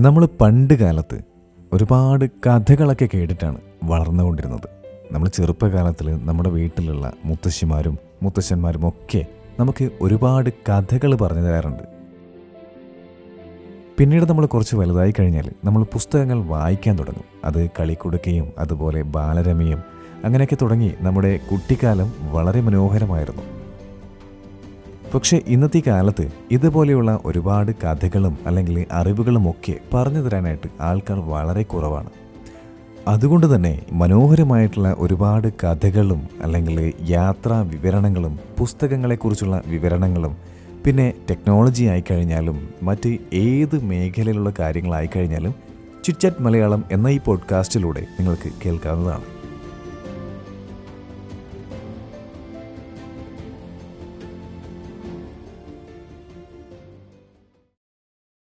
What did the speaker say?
നമ്മൾ പണ്ട് കാലത്ത് ഒരുപാട് കഥകളൊക്കെ കേട്ടിട്ടാണ് വളർന്നുകൊണ്ടിരുന്നത്. നമ്മൾ ചെറുപ്പകാലത്തിൽ നമ്മുടെ വീട്ടിലുള്ള മുത്തശ്ശിമാരും മുത്തശ്ശന്മാരും ഒക്കെ നമുക്ക് ഒരുപാട് കഥകൾ പറഞ്ഞു തരാറുണ്ട്. പിന്നീട് നമ്മൾ കുറച്ച് വലുതായി കഴിഞ്ഞാൽ നമ്മൾ പുസ്തകങ്ങൾ വായിക്കാൻ തുടങ്ങും. അത് കളിക്കുടുക്കയും അതുപോലെ ബാലരമയും അങ്ങനെയൊക്കെ തുടങ്ങി നമ്മുടെ കുട്ടിക്കാലം വളരെ മനോഹരമായിരുന്നു. പക്ഷേ ഇന്നത്തെ കാലത്ത് ഇതുപോലെയുള്ള ഒരുപാട് കഥകളും അല്ലെങ്കിൽ അറിവുകളും ഒക്കെ പറഞ്ഞു തരാനായിട്ട് ആൾക്കാർ വളരെ കുറവാണ്. അതുകൊണ്ട് തന്നെ മനോഹരമായിട്ടുള്ള ഒരുപാട് കഥകളും അല്ലെങ്കിൽ യാത്രാ വിവരണങ്ങളും പുസ്തകങ്ങളെക്കുറിച്ചുള്ള വിവരണങ്ങളും പിന്നെ ടെക്നോളജി ആയിക്കഴിഞ്ഞാലും മറ്റ് ഏത് മേഖലയിലുള്ള കാര്യങ്ങളായിക്കഴിഞ്ഞാലും ചിറ്റ്ചാറ്റ് മലയാളം എന്ന ഈ പോഡ്കാസ്റ്റിലൂടെ നിങ്ങൾക്ക് കേൾക്കാവുന്നതാണ്.